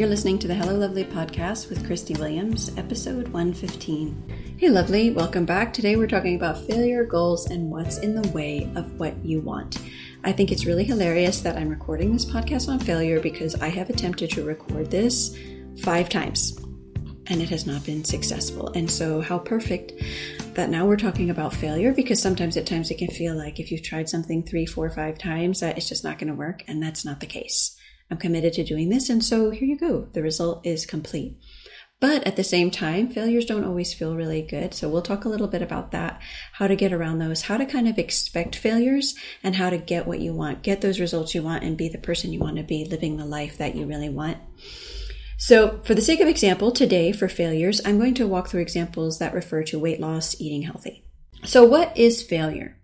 You're listening to the Hello Lovely podcast with Christie Williams, episode 115. Hey, lovely, welcome back. Today we're talking about failure, goals, and what's in the way of what you want. I think it's really hilarious that I'm recording this podcast on failure because I have attempted to record this five times and it has not been successful. And so, how perfect that now we're talking about failure because sometimes at times it can feel like if you've tried something three, four, five times that it's just not going to work, and that's not the case. I'm committed to doing this, and so here you go. The result is complete. But at the same time, failures don't always feel really good. So we'll talk a little bit about that, how to get around those, how to kind of expect failures, and how to get what you want, get those results you want, and be the person you want to be, living the life that you really want. So, for the sake of example, today for failures, I'm going to walk through examples that refer to weight loss, eating healthy. So, what is failure?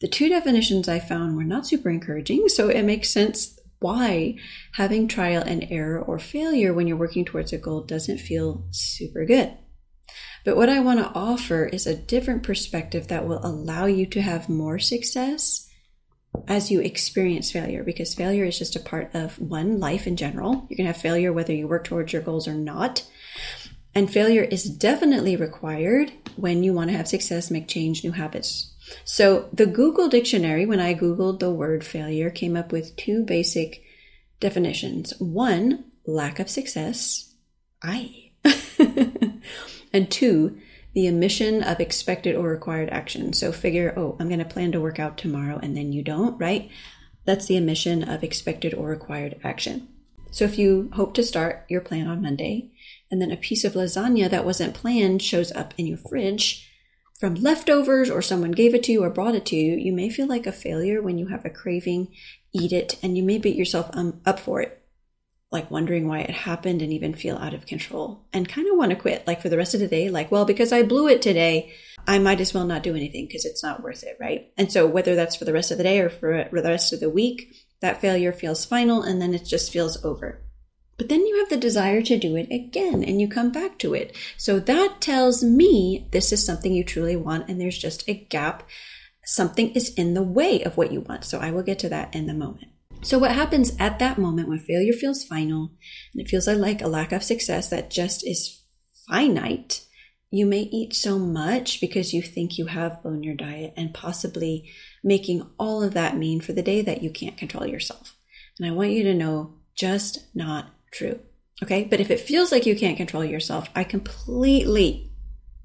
The two definitions I found were not super encouraging, so it makes sense why having trial and error or failure when you're working towards a goal doesn't feel super good. But what I want to offer is a different perspective that will allow you to have more success as you experience failure because failure is just a part of one life in general. You can have failure whether you work towards your goals or not. And failure is definitely required when you want to have success, make change, new habits. So the Google dictionary, when I Googled the word failure, came up with two basic definitions. One, lack of success. I. and two, the omission of expected or required action. So figure, oh, I'm going to plan to work out tomorrow and then you don't, right? That's the omission of expected or required action. So if you hope to start your plan on Monday and then a piece of lasagna that wasn't planned shows up in your fridge from leftovers or someone gave it to you or brought it to you, you may feel like a failure when you have a craving, eat it, and you may beat yourself um, up for it. Like wondering why it happened and even feel out of control and kind of want to quit. Like for the rest of the day like well because i blew it today i might as well not do anything because it's not worth it right? And so whether that's for the rest of the day or for the rest of the week that failure feels final and then it just feels over but then you have the desire to do it again and you come back to it so that tells me this is something you truly want and there's just a gap something is in the way of what you want so i will get to that in the moment so, what happens at that moment when failure feels final and it feels like a lack of success that just is finite? You may eat so much because you think you have blown your diet and possibly making all of that mean for the day that you can't control yourself. And I want you to know just not true. Okay. But if it feels like you can't control yourself, I completely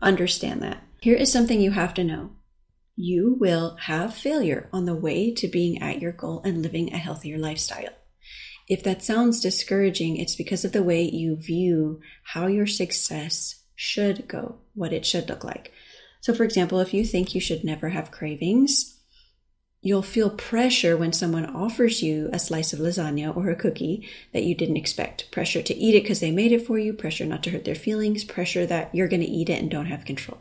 understand that. Here is something you have to know you will have failure on the way to being at your goal and living a healthier lifestyle. If that sounds discouraging, it's because of the way you view how your success should go, what it should look like. So, for example, if you think you should never have cravings, you'll feel pressure when someone offers you a slice of lasagna or a cookie that you didn't expect. Pressure to eat it because they made it for you, pressure not to hurt their feelings, pressure that you're going to eat it and don't have control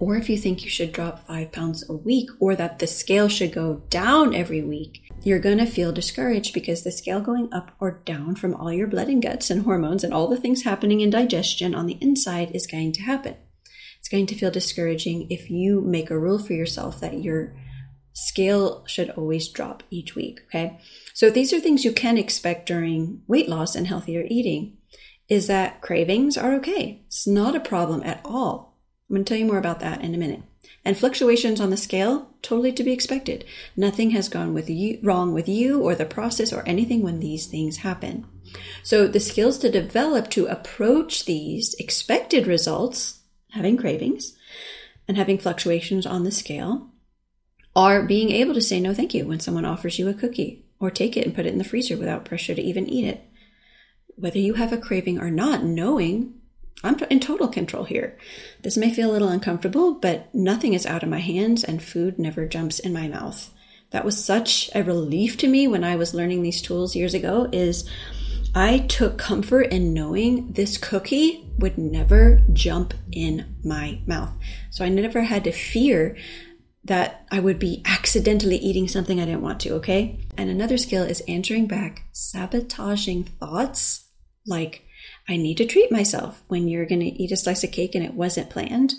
or if you think you should drop five pounds a week or that the scale should go down every week, you're going to feel discouraged because the scale going up or down from all your blood and guts and hormones and all the things happening in digestion on the inside is going to happen. It's going to feel discouraging if you make a rule for yourself that your scale should always drop each week. Okay. So these are things you can expect during weight loss and healthier eating is that cravings are okay. It's not a problem at all I'm going to tell you more about that in a minute. And fluctuations on the scale, totally to be expected. Nothing has gone with you, wrong with you or the process or anything when these things happen. So the skills to develop to approach these expected results, having cravings and having fluctuations on the scale, are being able to say no thank you when someone offers you a cookie or take it and put it in the freezer without pressure to even eat it. Whether you have a craving or not, knowing I'm in total control here. This may feel a little uncomfortable, but nothing is out of my hands and food never jumps in my mouth. That was such a relief to me when I was learning these tools years ago is I took comfort in knowing this cookie would never jump in my mouth. So I never had to fear that I would be accidentally eating something I didn't want to, okay? And another skill is answering back sabotaging thoughts like I need to treat myself when you're to eat a slice of cake and it wasn't planned,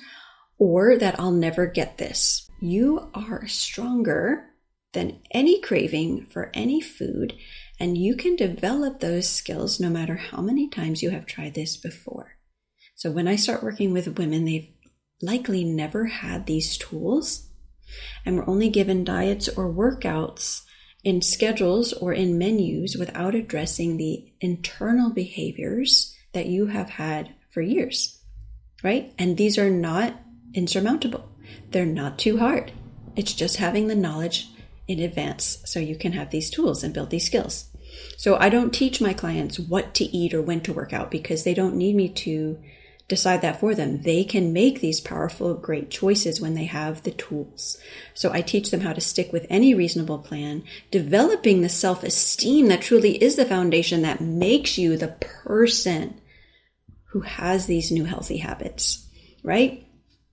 or that I'll never get this. You are stronger than any craving for any food, And you can develop those skills no matter how many times you have tried this before. So when I start working with women, they've likely never had these tools and were only given diets or workouts in schedules or in menus without addressing the internal behaviors that you have had for years, right? And these are not insurmountable. They're not too hard. It's just having the knowledge in advance so you can have these tools and build these skills. So I don't teach my clients what to eat or when to work out because they don't need me to decide that for them. They can make these powerful, great choices when they have the tools. So I teach them how to stick with any reasonable plan, developing the self esteem that truly is the foundation that makes you the person who has these new healthy habits, right?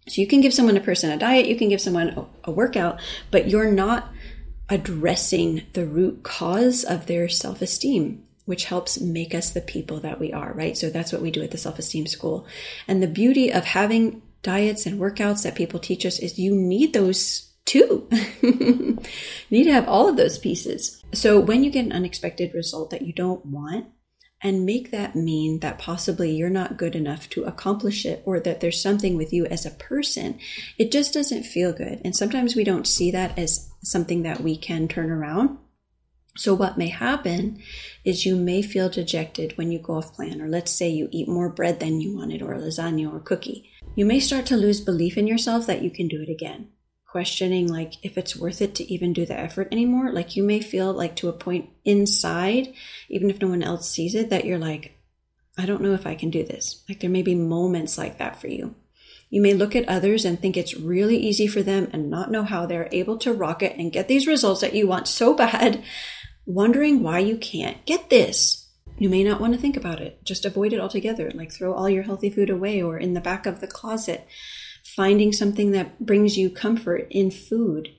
So you can give someone a person a diet, you can give someone a, workout, but you're not addressing the root cause of their self esteem which helps make us the people that we are, right? So that's what we do at the self esteem school. And the beauty of having diets and workouts that people teach us is you need those too. you need to have all of those pieces. So when you get an unexpected result that you don't want, and make that mean that possibly you're not good enough to accomplish it or that there's something with you as a person, it just doesn't feel good. And sometimes we don't see that as something that we can turn around. So, what may happen is you may feel dejected when you go off plan, or let's say you eat more bread than you wanted, or lasagna or cookie. You may start to lose belief in yourself that you can do it again, questioning like if it's worth it to even do the effort anymore. Like you may feel like to a point inside, even if no one else sees it, that you're like, I don't know if I can do this. Like there may be moments like that for you. You may look at others and think it's really easy for them and not know how they're able to rock it and get these results that you want so bad wondering why you can't get this. You may not want to think about it. Just avoid it altogether. Like throw all your healthy food away or in the back of the closet. Finding something that brings you comfort in food.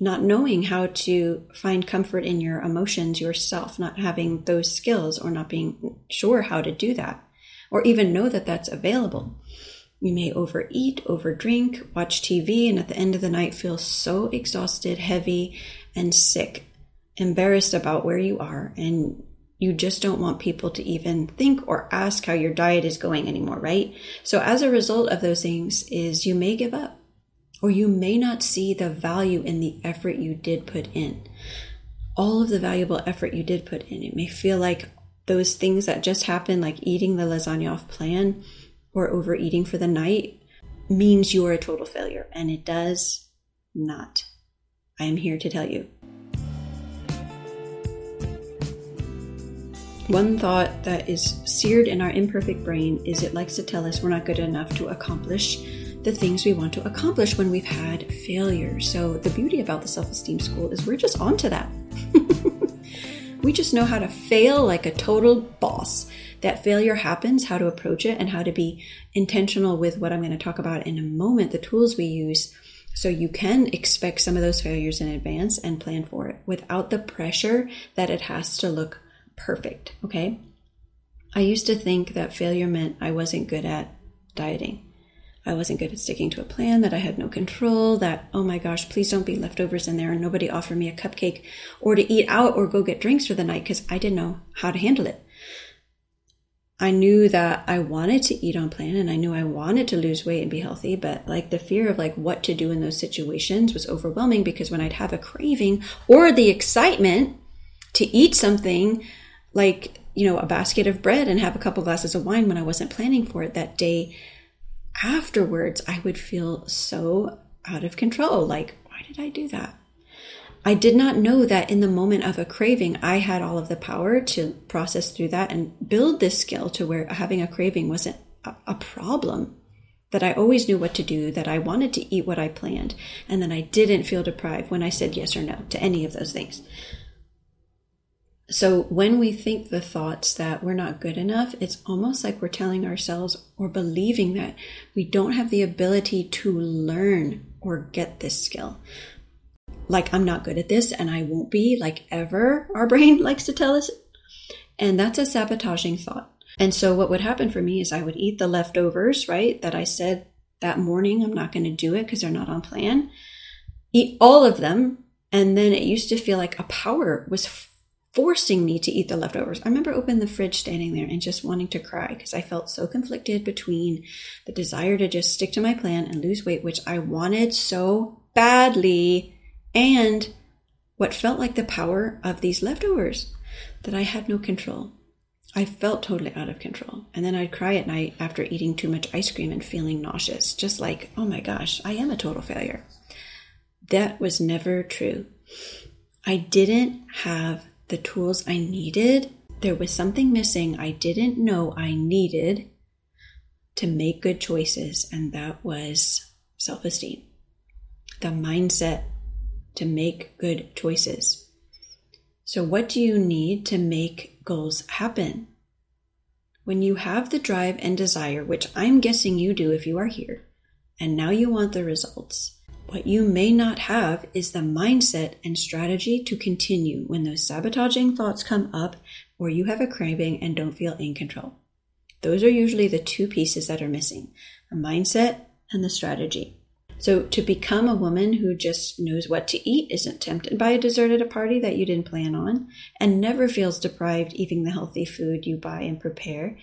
Not knowing how to find comfort in your emotions yourself, not having those skills or not being sure how to do that, or even know that that's available. You may overeat, overdrink, watch TV, and at the end of the night feel so exhausted, heavy, and sick embarrassed about where you are and you just don't want people to even think or ask how your diet is going anymore, right? So as a result of those things is you may give up or you may not see the value in the effort you did put in. All of the valuable effort you did put in. It may feel like those things that just happened, like eating the lasagna off plan or overeating for the night, means you are a total failure. And it does not. I am here to tell you One thought that is seared in our imperfect brain is it likes to tell us we're not good enough to accomplish the things we want to accomplish when we've had failure. So, the beauty about the self esteem school is we're just onto that. we just know how to fail like a total boss. That failure happens, how to approach it, and how to be intentional with what I'm going to talk about in a moment, the tools we use. So you can expect some of those failures in advance and plan for it without the pressure that it has to look perfect, okay? I used to think that failure meant I wasn't good at dieting. I wasn't good at sticking to a plan, that I had no control, that, oh my gosh, please don't be leftovers in there and nobody offer me a cupcake or to eat out or go get drinks for the night because I didn't know how to handle it. I knew that I wanted to eat on plan and I knew I wanted to lose weight and be healthy, but like the fear of like what to do in those situations was overwhelming because when I'd have a craving or the excitement to eat something like, you know, a basket of bread and have a couple glasses of wine when I wasn't planning for it that day afterwards, I would feel so out of control. Like, why did I do that? I did not know that in the moment of a craving, I had all of the power to process through that and build this skill to where having a craving wasn't a, problem. That I always knew what to do, that I wanted to eat what I planned, and then I didn't feel deprived when I said yes or no to any of those things. So when we think the thoughts that we're not good enough, it's almost like we're telling ourselves or believing that we don't have the ability to learn or get this skill. Like, I'm not good at this and I won't be, like, ever, our brain likes to tell us. And that's a sabotaging thought. And so, what would happen for me is I would eat the leftovers, right? That I said that morning, I'm not going to do it because they're not on plan. Eat all of them. And then it used to feel like a power was forcing me to eat the leftovers. I remember opening the fridge, standing there, and just wanting to cry because I felt so conflicted between the desire to just stick to my plan and lose weight, which I wanted so badly, and what felt like the power of these leftovers that I had no control. I felt totally out of control. And then I'd cry at night after eating too much ice cream and feeling nauseous, just like, oh my gosh, I am a total failure. That was never true. I didn't have the tools I needed. There was something missing I didn't know I needed to make good choices, and that was self esteem. The mindset to make good choices. So, what do you need to make goals happen? When you have the drive and desire, which I'm guessing you do if you are here, and now you want the results, what you may not have is the mindset and strategy to continue when those sabotaging thoughts come up or you have a craving and don't feel in control. Those are usually the two pieces that are missing the mindset and the strategy. So, to become a woman who just knows what to eat, isn't tempted by a dessert at a party that you didn't plan on, and never feels deprived eating the healthy food you buy and prepare,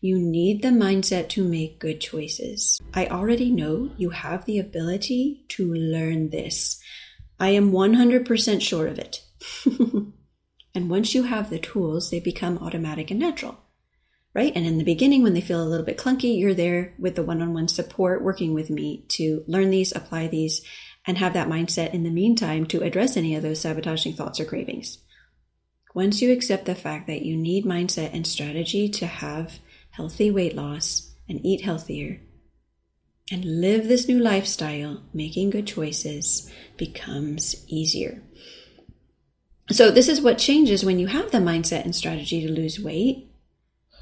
you need the mindset to make good choices. I already know you have the ability to learn this. I am 100% sure of it. and once you have the tools, they become automatic and natural right? And in the beginning, when they feel a little bit clunky, you're there with the one on one support, working with me to learn these, apply these, and have that mindset in the meantime to address any of those sabotaging thoughts or cravings. Once you accept the fact that you need mindset and strategy to have healthy weight loss and eat healthier and live this new lifestyle, making good choices becomes easier. So, this is what changes when you have the mindset and strategy to lose weight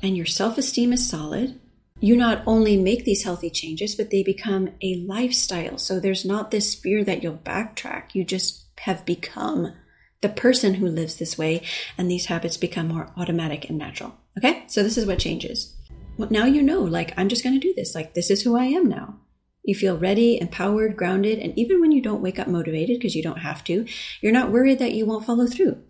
and your self esteem is solid, you not only make these healthy changes, but they become a lifestyle. So there's not this fear that you'll backtrack. You just have become the person who lives this way, and these habits become more automatic and natural. Okay, so this is what changes. Well, now you know, like, I'm just going to do this. Like, this is who I am now. You feel ready, empowered, grounded, and even when you don't wake up motivated because you don't have to, you're not worried that you won't follow through.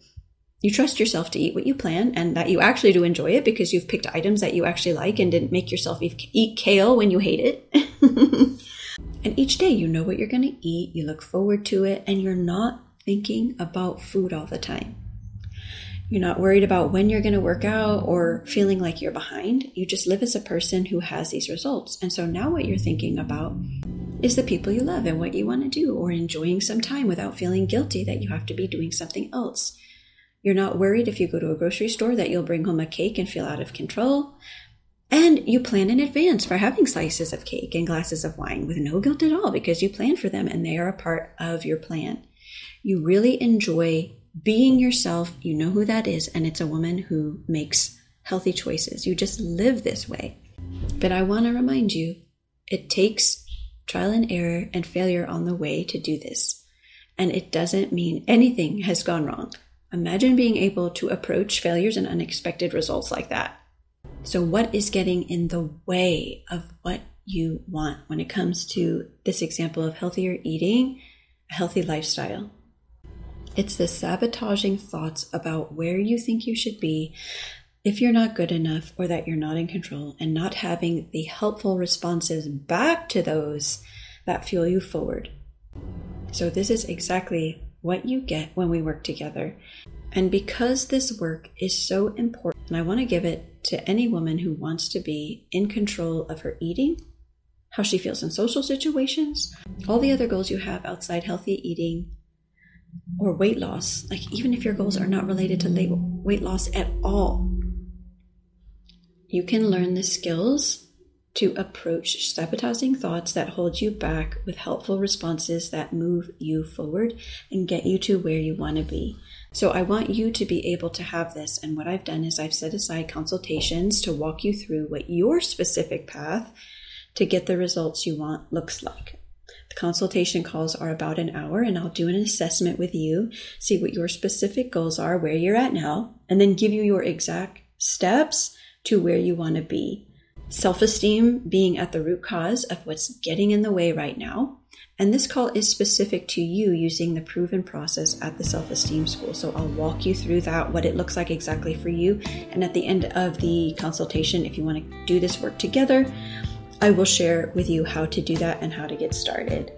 You trust yourself to eat what you plan and that you actually do enjoy it because you've picked items that you actually like and didn't make yourself eat kale when you hate it. and each day you know what you're going to eat, you look forward to it, and you're not thinking about food all the time. You're not worried about when you're going to work out or feeling like you're behind. You just live as a person who has these results. And so now what you're thinking about is the people you love and what you want to do, or enjoying some time without feeling guilty that you have to be doing something else. You're not worried if you go to a grocery store that you'll bring home a cake and feel out of control. And you plan in advance for having slices of cake and glasses of wine with no guilt at all because you plan for them and they are a part of your plan. You really enjoy being yourself. You know who that is, and it's a woman who makes healthy choices. You just live this way. But I want to remind you it takes trial and error and failure on the way to do this. And it doesn't mean anything has gone wrong. Imagine being able to approach failures and unexpected results like that. So, what is getting in the way of what you want when it comes to this example of healthier eating, a healthy lifestyle? It's the sabotaging thoughts about where you think you should be if you're not good enough or that you're not in control and not having the helpful responses back to those that fuel you forward. So, this is exactly what you get when we work together. And because this work is so important, and I want to give it to any woman who wants to be in control of her eating, how she feels in social situations, all the other goals you have outside healthy eating or weight loss, like even if your goals are not related to weight loss at all, you can learn the skills to approach sabotaging thoughts that hold you back with helpful responses that move you forward and get you to where you want to be. So, I want you to be able to have this. And what I've done is I've set aside consultations to walk you through what your specific path to get the results you want looks like. Consultation calls are about an hour, and I'll do an assessment with you, see what your specific goals are, where you're at now, and then give you your exact steps to where you want to be self esteem being at the root cause of what's getting in the way right now. And this call is specific to you using the proven process at the self esteem school. So I'll walk you through that, what it looks like exactly for you. And at the end of the consultation, if you want to do this work together, I will share with you how to do that and how to get started.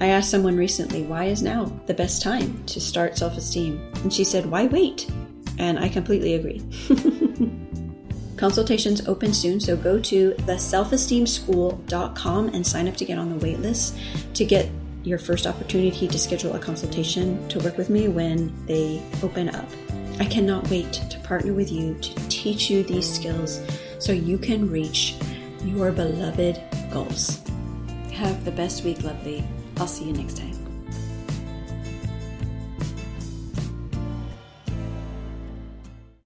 I asked someone recently, why is now the best time to start self esteem? And she said, why wait? And I completely agree. Consultations open soon, so go to theselfesteemschool.com and sign up to get on the wait list to get your first opportunity to schedule a consultation to work with me when they open up. I cannot wait to partner with you to teach you these skills so you can reach your beloved goals. Have the best week, lovely. I'll see you next time.